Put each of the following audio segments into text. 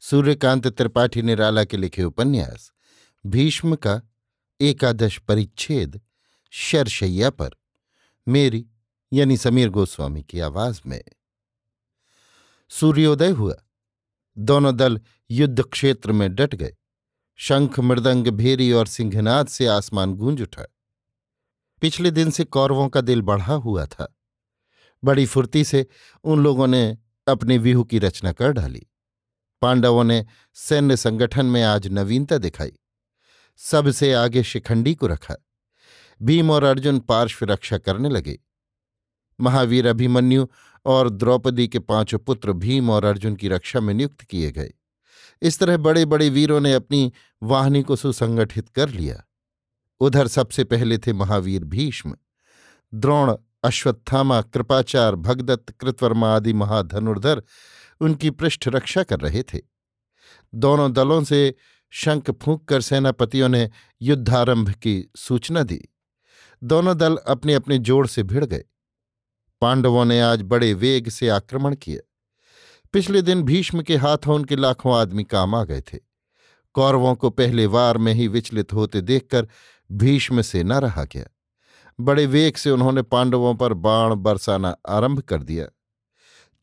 सूर्यकांत त्रिपाठी निराला के लिखे उपन्यास, भीष्म का एकादश परिच्छेद, शरशैया पर, मेरी, यानी समीर गोस्वामी की आवाज़ में। सूर्योदय हुआ। दोनों दल युद्ध क्षेत्र में डट गए। शंख, मृदंग, भेरी और सिंहनाद से आसमान गूंज उठा। पिछले दिन से कौरवों का दिल बढ़ा हुआ था। बड़ी फुर्ती से उन लोगों ने अपने व्यूह की रचना कर डाली। पांडवों ने सैन्य संगठन में आज नवीनता दिखाई। सबसे आगे शिखंडी को रखा। भीम और अर्जुन पार्श्व रक्षा करने लगे। महावीर अभिमन्यु और द्रौपदी के पाँचों पुत्र भीम और अर्जुन की रक्षा में नियुक्त किए गए। इस तरह बड़े बड़े वीरों ने अपनी वाहिनी को सुसंगठित कर लिया। उधर सबसे पहले थे महावीर भीष्म। द्रोण, अश्वत्थामा, कृपाचार, भगदत्त, कृतवर्मा आदि महाधनुर्धर उनकी पृष्ठ रक्षा कर रहे थे। दोनों दलों से शंख फूंक कर सेनापतियों ने युद्धारंभ की सूचना दी। दोनों दल अपने अपने जोड़ से भिड़ गए। पांडवों ने आज बड़े वेग से आक्रमण किया पिछले दिन भीष्म के हाथों उनके लाखों आदमी काम आ गए थे। कौरवों को पहले वार में ही विचलित होते देखकर भीष्म से न रहा गया। बड़े वेग से उन्होंने पांडवों पर बाण बरसाना आरंभ कर दिया।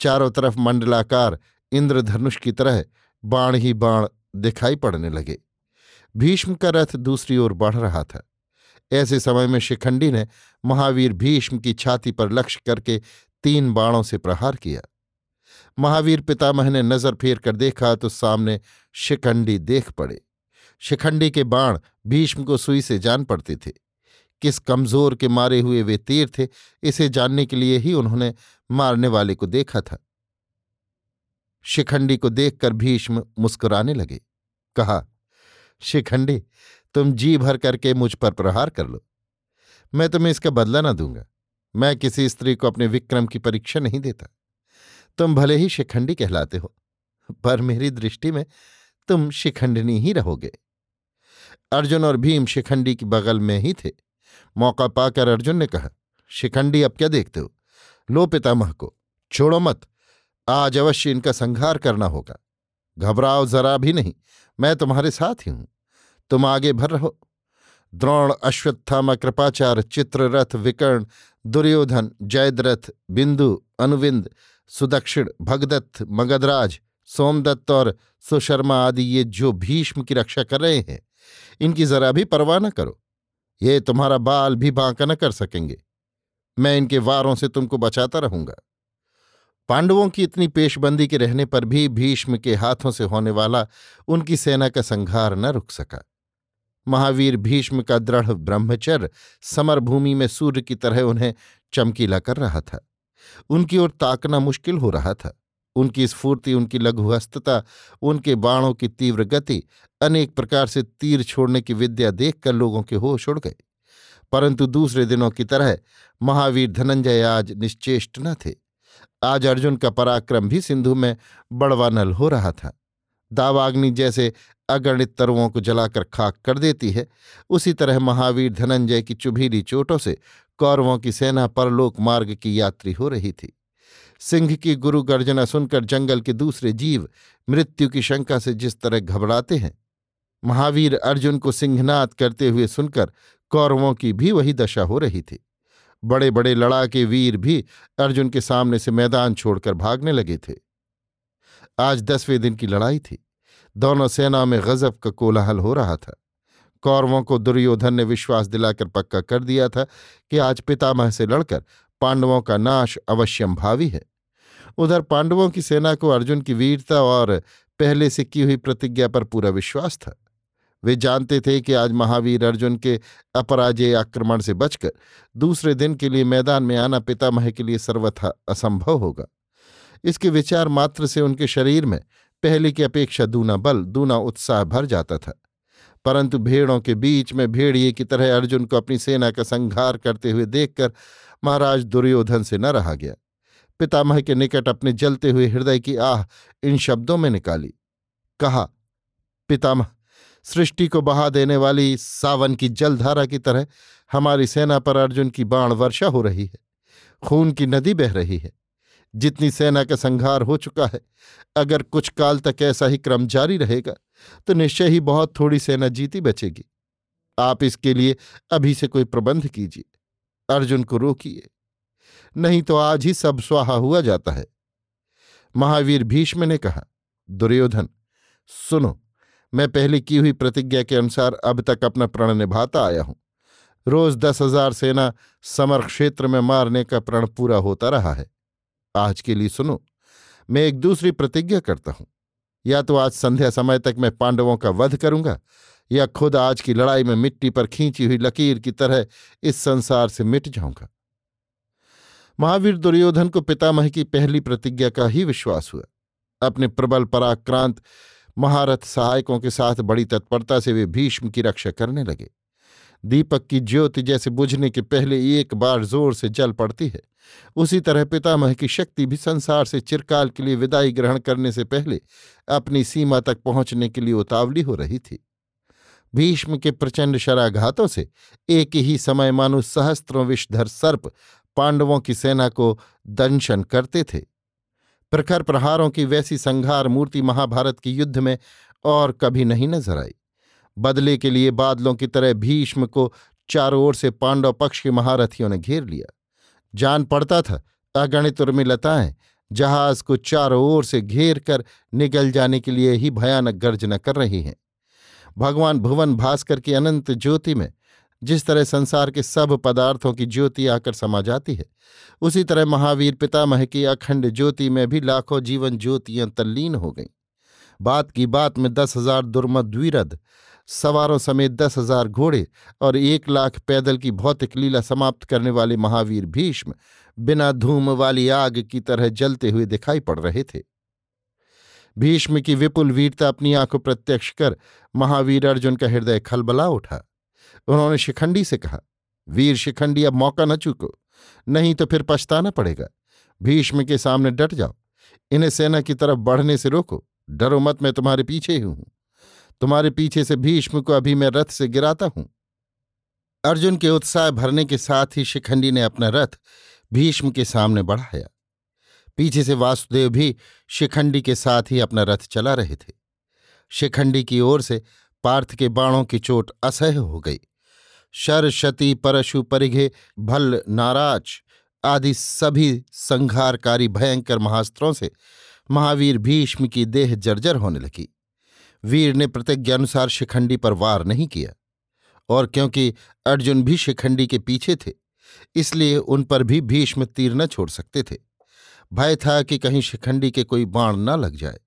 चारों तरफ़ मंडलाकार इंद्रधनुष की तरह बाण ही बाण दिखाई पड़ने लगे। भीष्म का रथ दूसरी ओर बढ़ रहा था। ऐसे समय में शिखंडी ने महावीर भीष्म की छाती पर लक्ष्य करके तीन बाणों से प्रहार किया। महावीर पितामह ने नज़र फेर कर देखा तो सामने शिखंडी देख पड़े। शिखंडी के बाण भीष्म को सुई से जान पड़ते थे। किस कमज़ोर के मारे हुए वे तीर थे, इसे जानने के लिए ही उन्होंने मारने वाले को देखा था। शिखंडी को देखकर भीष्म मुस्कुराने लगे। कहा, शिखंडी, तुम जी भर करके मुझ पर प्रहार कर लो। मैं तुम्हें इसका बदला ना दूँगा। मैं किसी स्त्री को अपने विक्रम की परीक्षा नहीं देता। तुम भले ही शिखंडी कहलाते हो, पर मेरी दृष्टि में तुम शिखंडनी ही रहोगे। अर्जुन और भीम शिखंडी के बगल में ही थे। मौका पाकर अर्जुन ने कहा, शिखंडी, अब क्या देखते हो? लो पितामह को, छोड़ो मत। आज अवश्य इनका संहार करना होगा। घबराओ जरा भी नहीं, मैं तुम्हारे साथ ही हूँ। तुम आगे भर रहो। द्रोण, अश्वत्थामा कृपाचार चित्ररथ, विकर्ण, दुर्योधन, जयद्रथ, बिंदु, अनुविंद, सुदक्षिण, भगदत्त, मगधराज, सोमदत्त और सुशर्मा आदि, ये जो भीष्म की रक्षा कर रहे हैं, इनकी जरा भी परवाह न करो। ये तुम्हारा बाल भी बांका न कर सकेंगे। मैं इनके वारों से तुमको बचाता रहूँगा। पांडवों की इतनी पेशबंदी के रहने पर भी भीष्म के हाथों से होने वाला उनकी सेना का संहार न रुक सका। महावीर भीष्म का दृढ़ ब्रह्मचर्य समरभूमि में सूर्य की तरह उन्हें चमकीला कर रहा था। उनकी ओर ताकना मुश्किल हो रहा था। उनकी स्फूर्ति, उनकी लघुहस्तता, उनके बाणों की तीव्र गति अनेक प्रकार से तीर छोड़ने की विद्या देखकर लोगों के होश उड़ गए। परंतु दूसरे दिनों की तरह महावीर धनंजय आज निश्चेष्ट न थे। आज अर्जुन का पराक्रम भी सिंधु में बड़वानल हो रहा था। दावाग्नि जैसे अगणित तरुओं को जलाकर खाक कर देती है, उसी तरह महावीर धनंजय की चुभीली चोटों से कौरवों की सेना परलोक मार्ग की यात्री हो रही थी। सिंह की गुरु गर्जना सुनकर जंगल के दूसरे जीव मृत्यु की शंका से जिस तरह घबराते हैं महावीर अर्जुन को सिंहनाद करते हुए सुनकर कौरवों की भी वही दशा हो रही थी। बड़े बड़े लड़ाके वीर भी अर्जुन के सामने से मैदान छोड़कर भागने लगे थे। आज दसवें दिन की लड़ाई थी। दोनों सेना में गजब का कोलाहल हो रहा था। कौरवों को दुर्योधन ने विश्वास दिलाकर पक्का कर दिया था कि आज पितामह से लड़कर पांडवों का नाश अवश्यम भावी है। उधर पांडवों की सेना को अर्जुन की वीरता और पहले से की हुई प्रतिज्ञा पर पूरा विश्वास था। वे जानते थे कि आज महावीर अर्जुन के अपराजय आक्रमण से बचकर दूसरे दिन के लिए मैदान में आना पितामह के लिए सर्वथा असंभव होगा। इसके विचार मात्र से उनके शरीर में पहले की अपेक्षा दूना बल, दूना उत्साह भर जाता था। परंतु भेड़ों के बीच में भेड़िए की तरह अर्जुन को अपनी सेना का संहार करते हुए देखकर महाराज दुर्योधन से न रहा गया। पितामह के निकट अपने जलते हुए हृदय की आह इन शब्दों में निकाली। कहा, पितामह सृष्टि को बहा देने वाली सावन की जलधारा की तरह हमारी सेना पर अर्जुन की बाण वर्षा हो रही है, खून की नदी बह रही है। जितनी सेना का संहार हो चुका है, अगर कुछ काल तक ऐसा ही क्रम जारी रहेगा तो निश्चय ही बहुत थोड़ी सेना जीती बचेगी। आप इसके लिए अभी से कोई प्रबंध कीजिए। अर्जुन को रोकिए। नहीं तो आज ही सब स्वाहा हुआ जाता है। महावीर भीष्म ने कहा, दुर्योधन, सुनो मैं पहले की हुई प्रतिज्ञा के अनुसार अब तक अपना प्रण निभाता आया हूँ। रोज दस हज़ार सेना समर क्षेत्र में मारने का प्रण पूरा होता रहा है। आज के लिए सुनो, मैं एक दूसरी प्रतिज्ञा करता हूँ। या तो आज संध्या समय तक मैं पांडवों का वध करूँगा, या खुद आज की लड़ाई में मिट्टी पर खींची हुई लकीर की तरह इस संसार से मिट जाऊँगा। महावीर दुर्योधन को पितामह की पहली प्रतिज्ञा का ही विश्वास हुआ। अपने प्रबल पराक्रांत महारथ सहायकों के साथ बड़ी तत्परता से वे भीष्म की रक्षा करने लगे। दीपक की ज्योति जैसे बुझने के पहले एक बार ज़ोर से जल पड़ती है। उसी तरह पितामह की शक्ति भी संसार से चिरकाल के लिए विदाई ग्रहण करने से पहले अपनी सीमा तक पहुँचने के लिए उतावली हो रही थी। भीष्म के प्रचंड शराघातों से एक ही समय मानो सहस्त्रों विषधर सर्प पांडवों की सेना को दंशन करते थे। प्रखर प्रहारों की वैसी संघार मूर्ति महाभारत के युद्ध में और कभी नहीं नज़र आई। बदले के लिए बादलों की तरह भीष्म को चारों ओर से पांडव पक्ष के महारथियों ने घेर लिया। जान पड़ता था, अगणित उर्मिलताएँ, जहाज़ को चारों ओर से घेर कर निगल जाने के लिए ही भयानक गर्जना कर रही हैं। भगवान भुवन भास्कर की अनंत ज्योति में जिस तरह संसार के सब पदार्थों की ज्योति आकर समा जाती है, उसी तरह महावीर पितामह की अखंड ज्योति में भी लाखों जीवन ज्योतियाँ तल्लीन हो गईं। बात की बात में दस हज़ार दुर्मद द्विरद, सवारों समेत दस हज़ार घोड़े और एक लाख पैदल की भौतिक लीला समाप्त करने वाले महावीर भीष्म बिना धूम वाली आग की तरह जलते हुए दिखाई पड़ रहे थे। भीष्म की विपुल वीरता अपनी आँखों प्रत्यक्ष कर महावीर अर्जुन का हृदय खलबला उठा। उन्होंने शिखंडी से कहा, वीर शिखंडी, अब मौका न चूको, नहीं तो फिर पछताना पड़ेगा। भीष्म के सामने डट जाओ, इन्हें सेना की तरफ़ बढ़ने से रोको, डरो मत, मैं तुम्हारे पीछे ही हूँ। तुम्हारे पीछे से भीष्म को अभी मैं रथ से गिराता हूँ। अर्जुन के उत्साह भरने के साथ ही शिखंडी ने अपना रथ भीष्म के सामने बढ़ाया। पीछे से वासुदेव भी शिखंडी के साथ ही अपना रथ चला रहे थे। शिखंडी की ओर से पार्थ के बाणों की चोट असह्य हो गई। शर शती परशु, परिघे, भल्ल, नाराज़ आदि सभी संघारकारी भयंकर महास्त्रों से महावीर भीष्म की देह जर्जर होने लगी। वीर ने प्रतिज्ञानुसार शिखंडी पर वार नहीं किया। और क्योंकि अर्जुन भी शिखंडी के पीछे थे, इसलिए उन पर भी भीष्म तीर न छोड़ सकते थे। भय था कि कहीं शिखंडी के कोई बाण न लग जाए।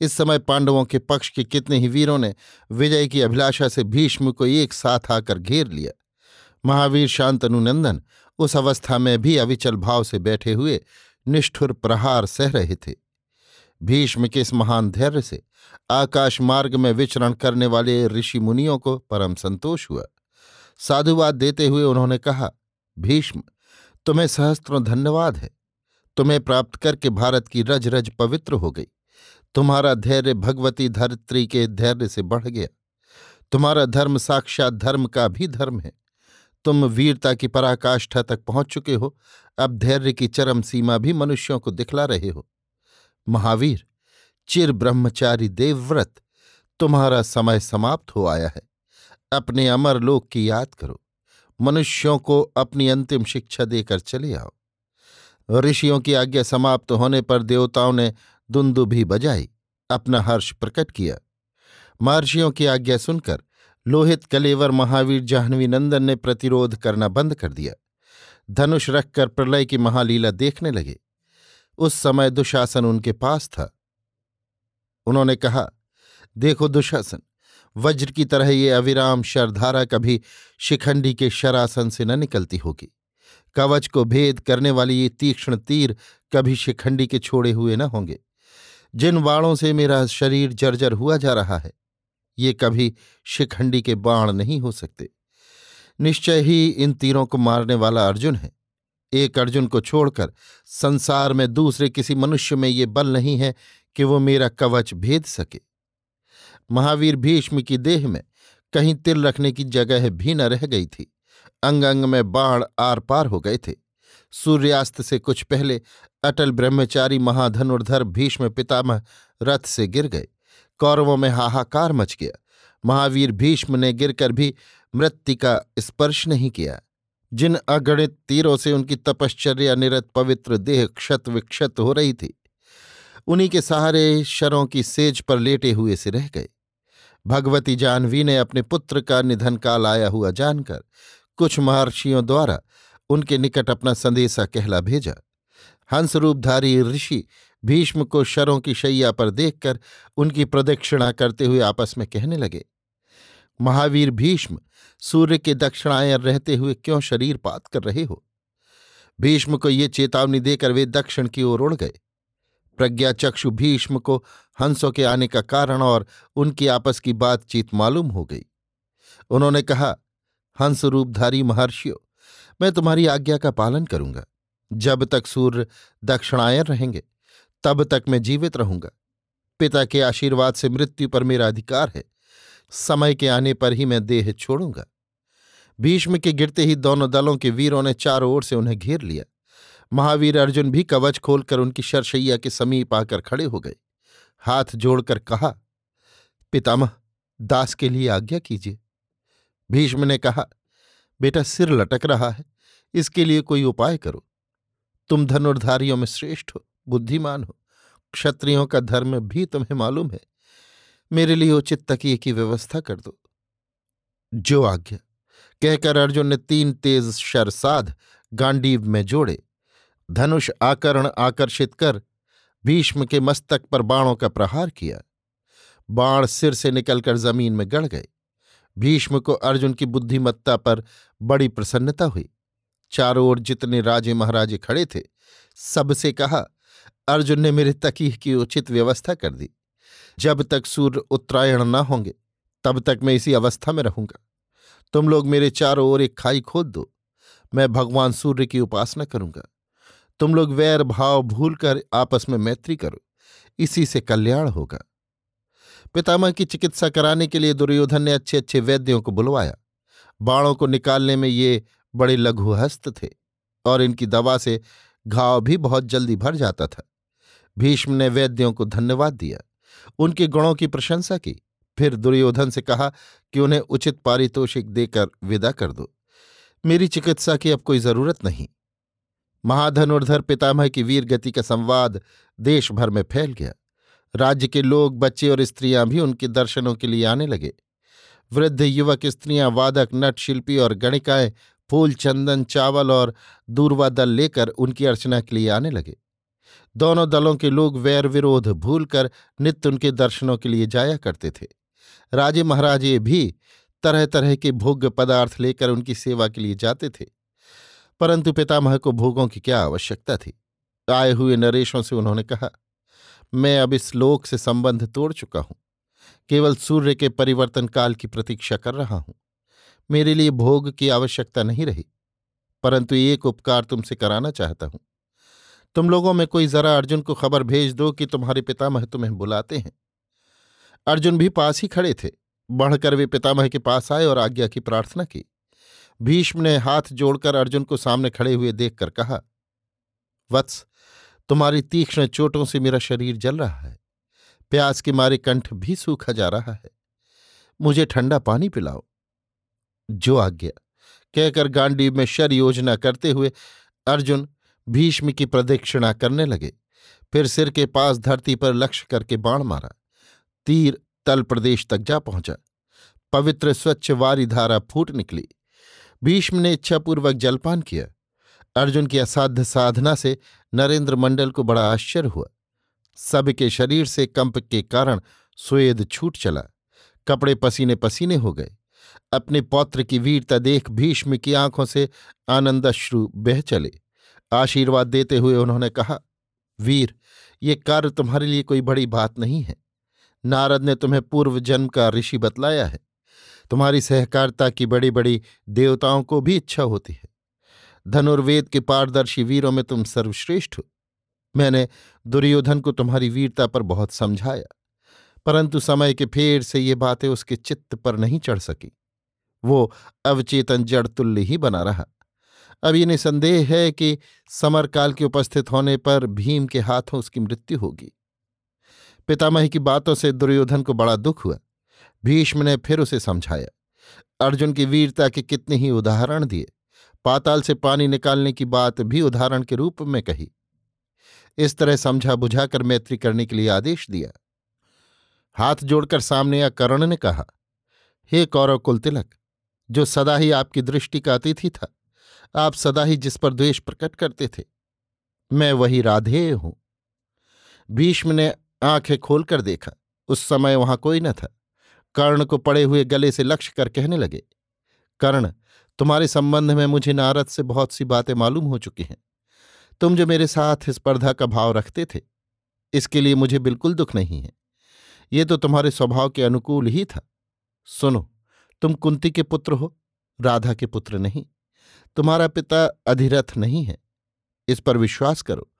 इस समय पांडवों के पक्ष के कितने ही वीरों ने विजय की अभिलाषा से भीष्म को एक साथ आकर घेर लिया। महावीर शांतनुनंदन उस अवस्था में भी अविचल भाव से बैठे हुए निष्ठुर प्रहार सह रहे थे। भीष्म के इस महान धैर्य से आकाश मार्ग में विचरण करने वाले ऋषि मुनियों को परम संतोष हुआ। साधुवाद देते हुए उन्होंने कहा, भीष्म, तुम्हें सहस्त्रों धन्यवाद है। तुम्हें प्राप्त करके भारत की रज रज पवित्र हो गई। तुम्हारा धैर्य भगवती धरित्री के धैर्य से बढ़ गया। तुम्हारा धर्म साक्षात धर्म का भी धर्म है। तुम वीरता की पराकाष्ठा तक पहुँच चुके हो। अब धैर्य की चरम सीमा भी मनुष्यों को दिखला रहे हो। महावीर, चिर ब्रह्मचारी देवव्रत, तुम्हारा समय समाप्त हो आया है। अपने अमर लोक की याद करो। मनुष्यों को अपनी अंतिम शिक्षा देकर चले आओ। ऋषियों की आज्ञा समाप्त होने पर देवताओं ने दुंदु भी बजाई, अपना हर्ष प्रकट किया। महर्षियों की आज्ञा सुनकर लोहित कलेवर महावीर जाह्नवी नंदन ने प्रतिरोध करना बंद कर दिया। धनुष रखकर प्रलय की महालीला देखने लगे। उस समय दुशासन उनके पास था। उन्होंने कहा, देखो दुशासन, वज्र की तरह ये अविराम शरधारा कभी शिखंडी के शरासन से न निकलती होगी। कवच को भेद करने वाली ये तीक्ष्ण तीर कभी शिखंडी के छोड़े हुए न होंगे। जिन बाणों से मेरा शरीर जर्जर हुआ जा रहा है, ये कभी शिखंडी के बाण नहीं हो सकते। निश्चय ही इन तीरों को मारने वाला अर्जुन है। एक अर्जुन को छोड़कर संसार में दूसरे किसी मनुष्य में ये बल नहीं है कि वो मेरा कवच भेद सके। महावीर भीष्म की देह में कहीं तिल रखने की जगह भी न रह गई थी। अंग अंग में बाण आर पार हो गए थे। सूर्यास्त से कुछ पहले अटल ब्रह्मचारी महाधनुर्धर भीष्म पितामह रथ से गिर गए। कौरवों में हाहाकार मच गया। महावीर भीष्म ने गिरकर भी मृत्यु का स्पर्श नहीं किया। जिन अगणित तीरों से उनकी तपश्चर्या, निरत पवित्र देह क्षत विक्षत हो रही थी, उन्हीं के सहारे शरों की सेज पर लेटे हुए से रह गए। भगवती जानवी ने अपने पुत्र का निधन काल आया हुआ जानकर कुछ महर्षियों द्वारा उनके निकट अपना संदेशा कहला भेजा। हंसरूपधारी ऋषि भीष्म को शरों की शैया पर देखकर उनकी प्रदक्षिणा करते हुए आपस में कहने लगे, महावीर भीष्म, सूर्य के दक्षिणायन रहते हुए क्यों शरीर पात कर रहे हो? भीष्म को ये चेतावनी देकर वे दक्षिण की ओर उड़ गए। प्रज्ञाचक्षु भीष्म को हंसों के आने का कारण और उनकी आपस की बातचीत मालूम हो गई। उन्होंने कहा हंस रूपधारी महर्षियों, मैं तुम्हारी आज्ञा का पालन करूँगा। जब तक सूर्य दक्षिणायन रहेंगे, तब तक मैं जीवित रहूँगा। पिता के आशीर्वाद से मृत्यु पर मेरा अधिकार है। समय के आने पर ही मैं देह छोड़ूँगा। भीष्म के गिरते ही दोनों दलों के वीरों ने चारों ओर से उन्हें घेर लिया। महावीर अर्जुन भी कवच खोलकर उनकी शरशैया के समीप आकर खड़े हो गए। हाथ जोड़कर कहा, पितामह, दास के लिए आज्ञा कीजिए। भीष्म ने कहा, बेटा, सिर लटक रहा है, इसके लिए कोई उपाय करो। तुम धनुर्धारियों में श्रेष्ठ हो, बुद्धिमान हो, क्षत्रियों का धर्म भी तुम्हें मालूम है। मेरे लिए उचित तकिए की व्यवस्था कर दो। जो आज्ञा। कहकर अर्जुन ने तीन तेज शरसाध गांडीव में जोड़े। धनुष आकरण आकर्षित कर, भीष्म के मस्तक पर बाणों का प्रहार किया। बाण सिर से निकलकर ज़मीन में गड़ गए। भीष्म को अर्जुन की बुद्धिमत्ता पर बड़ी प्रसन्नता हुई। चारों ओर जितने राजे महाराजे खड़े थे, सबसे कहा, अर्जुन ने मेरे तकी की उचित व्यवस्था कर दी। जब तक सूर्य उत्तरायण न होंगे, तब तक मैं इसी अवस्था में रहूँगा। तुम लोग मेरे चारों ओर एक खाई खोद दो। मैं भगवान सूर्य की उपासना करूँगा। तुम लोग वैर भाव भूलकर आपस में मैत्री करो। इसी से कल्याण होगा। पितामह की चिकित्सा कराने के लिए दुर्योधन ने अच्छे अच्छे वैद्यों को बुलवाया। बाणों को निकालने में ये बड़े लघुहस्त थे और इनकी दवा से घाव भी बहुत जल्दी भर जाता था। भीष्म ने वैद्यों को धन्यवाद दिया। उनके गुणों की प्रशंसा की। फिर दुर्योधन से कहा कि उन्हें उचित पारितोषिक देकर विदा कर दो। मेरी चिकित्सा की अब कोई ज़रूरत नहीं। महाधनुर्धर पितामह की वीर गति का संवाद देश भर में फैल गया। राज्य के लोग, बच्चे और स्त्रियाँ भी उनके दर्शनों के लिए आने लगे। वृद्ध युवक, स्त्रियाँ, वादक नट शिल्पी और गणिकाएँ फूल, चंदन, चावल और दूरवा दल लेकर उनकी अर्चना के लिए आने लगे। दोनों दलों के लोग वैर विरोध भूलकर नित्य उनके दर्शनों के लिए जाया करते थे। राजे महाराजे भी तरह तरह के भोग्य पदार्थ लेकर उनकी सेवा के लिए जाते थे। परंतु पितामह को भोगों की क्या आवश्यकता थी? आए हुए नरेशों से उन्होंने कहा, मैं अब इस लोक से संबंध तोड़ चुका हूँ। केवल सूर्य के परिवर्तन काल की प्रतीक्षा कर रहा हूँ। मेरे लिए भोग की आवश्यकता नहीं रही, परंतु एक उपकार तुमसे कराना चाहता हूँ। तुम लोगों में कोई जरा अर्जुन को खबर भेज दो कि तुम्हारे पितामह तुम्हें बुलाते हैं। अर्जुन भी पास ही खड़े थे, बढ़कर वे पितामह के पास आए और आज्ञा की प्रार्थना की। भीष्म ने हाथ जोड़कर अर्जुन को सामने खड़े हुए देखकर कहा, वत्स, तुम्हारी तीक्ष्ण चोटों से मेरा शरीर जल रहा है। प्यास के मारे कंठ भी सूखा जा रहा है। मुझे ठंडा पानी पिलाओ। जो आज्ञा। कहकर गांडी में शर योजना करते हुए अर्जुन भीष्म की प्रदक्षिणा करने लगे। फिर सिर के पास धरती पर लक्ष्य करके बाण मारा। तीर तल प्रदेश तक जा पहुँचा। पवित्र स्वच्छ वारी धारा फूट निकली। भीष्म ने इच्छापूर्वक जलपान किया। अर्जुन की असाध्य साधना से नरेंद्र मंडल को बड़ा आश्चर्य हुआ। सबके शरीर से कंप के कारण स्वेद छूट चला। कपड़े पसीने पसीने हो गए। अपने पौत्र की वीरता देख भीष्म की आँखों से आनंदश्रु बह चले। आशीर्वाद देते हुए उन्होंने कहा, वीर, ये कार्य तुम्हारे लिए कोई बड़ी बात नहीं है। नारद ने तुम्हें पूर्व जन्म का ऋषि बतलाया है। तुम्हारी सहकारिता की बड़ी बड़ी देवताओं को भी इच्छा होती है। धनुर्वेद के पारदर्शी वीरों में तुम सर्वश्रेष्ठ हो। मैंने दुर्योधन को तुम्हारी वीरता पर बहुत समझाया, परंतु समय के फेर से ये बातें उसके चित्त पर नहीं चढ़ सकी। वो अवचेतन जड़ तुल्य ही बना रहा। अब ये निसंदेह है कि समरकाल के उपस्थित होने पर भीम के हाथों उसकी मृत्यु होगी। पितामह की बातों से दुर्योधन को बड़ा दुख हुआ। भीष्म ने फिर उसे समझाया, अर्जुन की वीरता के कितने ही उदाहरण दिए। पाताल से पानी निकालने की बात भी उदाहरण के रूप में कही। इस तरह समझा बुझाकर मैत्री करने के लिए आदेश दिया। हाथ जोड़कर सामने या कर्ण ने कहा, हे कौरव कुलतिलक जो सदा ही आपकी दृष्टि का अतिथि था। आप सदा ही जिस पर द्वेष प्रकट करते थे, मैं वही राधेय हूँ। भीष्म ने आँखें खोलकर देखा। उस समय वहाँ कोई न था। कर्ण को पड़े हुए गले से लक्ष्य कर कहने लगे, कर्ण, तुम्हारे संबंध में मुझे नारद से बहुत सी बातें मालूम हो चुकी हैं। तुम जो मेरे साथ स्पर्धा का भाव रखते थे, इसके लिए मुझे बिल्कुल दुख नहीं है। ये तो तुम्हारे स्वभाव के अनुकूल ही था। सुनो तुम कुंती के पुत्र हो, राधा के पुत्र नहीं। तुम्हारा पिता अधिरथ नहीं है। इस पर विश्वास करो,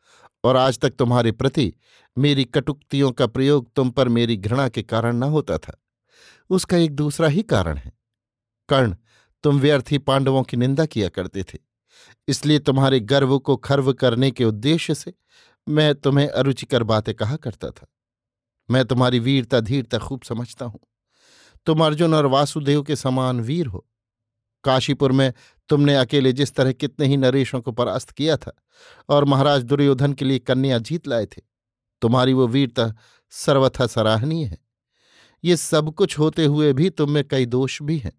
और आज तक तुम्हारे प्रति मेरी कटुक्तियों का प्रयोग तुम पर मेरी घृणा के कारण न होता था। उसका एक दूसरा ही कारण है। कर्ण, तुम व्यर्थी पांडवों की निंदा किया करते थे। इसलिए तुम्हारे गर्व को खर्व करने के उद्देश्य से मैं तुम्हें अरुचिकर बातें कहा करता था। मैं तुम्हारी वीरता धीरता खूब समझता हूँ। तुम अर्जुन और वासुदेव के समान वीर हो। काशीपुर में तुमने अकेले जिस तरह कितने ही नरेशों को परास्त किया था और महाराज दुर्योधन के लिए कन्या जीत लाए थे, तुम्हारी वो वीरता सर्वथा सराहनीय है। ये सब कुछ होते हुए भी तुम में कई दोष भी हैं।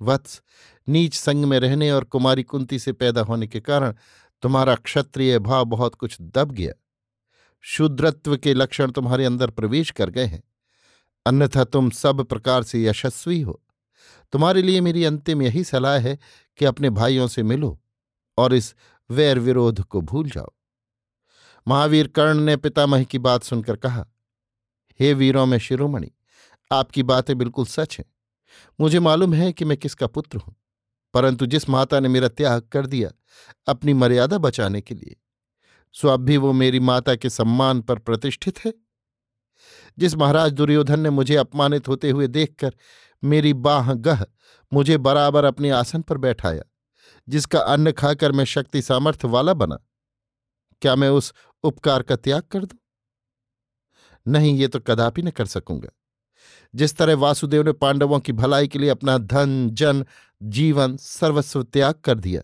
वत्स, नीच संग में रहने और कुमारी कुंती से पैदा होने के कारण तुम्हारा क्षत्रिय भाव बहुत कुछ दब गया। शूद्रत्व के लक्षण तुम्हारे अंदर प्रवेश कर गए हैं। अन्यथा तुम सब प्रकार से यशस्वी हो। तुम्हारे लिए मेरी अंतिम यही सलाह है कि अपने भाइयों से मिलो और इस वैर विरोध को भूल जाओ। महावीर कर्ण ने पितामह की बात सुनकर कहा, हे वीरों में शिरोमणि, आपकी बातें बिल्कुल सच हैं। मुझे मालूम है कि मैं किसका पुत्र हूँ, परंतु जिस माता ने मेरा त्याग कर दिया अपनी मर्यादा बचाने के लिए, सो अब भी वो मेरी माता के सम्मान पर प्रतिष्ठित है। जिस महाराज दुर्योधन ने मुझे अपमानित होते हुए देखकर मेरी बाह गह मुझे बराबर अपने आसन पर बैठाया, जिसका अन्न खाकर मैं शक्ति सामर्थ्य वाला बना, क्या मैं उस उपकार का त्याग कर दूँ? नहीं, ये तो कदापि न कर सकूँगा। जिस तरह वासुदेव ने पांडवों की भलाई के लिए अपना धन, जन, जीवन, सर्वस्व त्याग कर दिया,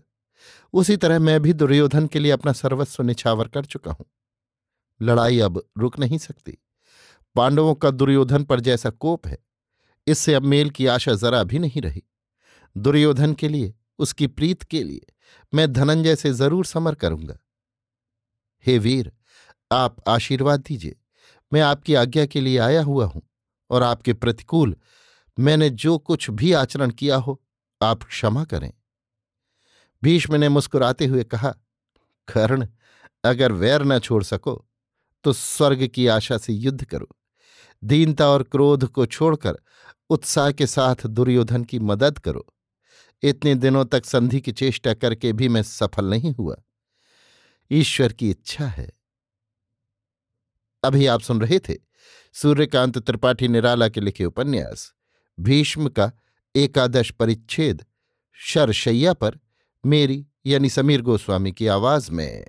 उसी तरह मैं भी दुर्योधन के लिए अपना सर्वस्व निछावर कर चुका हूँ। लड़ाई अब रुक नहीं सकती। पांडवों का दुर्योधन पर जैसा कोप है, इससे अब मेल की आशा जरा भी नहीं रही। दुर्योधन के लिए, उसकी प्रीत के लिए, मैं धनंजय से ज़रूर समर करूँगा। हे वीर, आप आशीर्वाद दीजिए। मैं आपकी आज्ञा के लिए आया हुआ हूँ और आपके प्रतिकूल, मैंने जो कुछ भी आचरण किया हो, आप क्षमा करें। भीष्म ने मुस्कुराते हुए कहा, कर्ण, अगर वैर न छोड़ सको तो स्वर्ग की आशा से युद्ध करो। दीनता और क्रोध को छोड़कर उत्साह के साथ दुर्योधन की मदद करो। इतने दिनों तक संधि की चेष्टा करके भी मैं सफल नहीं हुआ। ईश्वर की इच्छा है। अभी आप सुन रहे थे सूर्यकांत त्रिपाठी निराला के लिखे उपन्यास। भीष्म का एकादश परिच्छेद, शरशैया पर, मेरी यानी समीर गोस्वामी की आवाज़ में।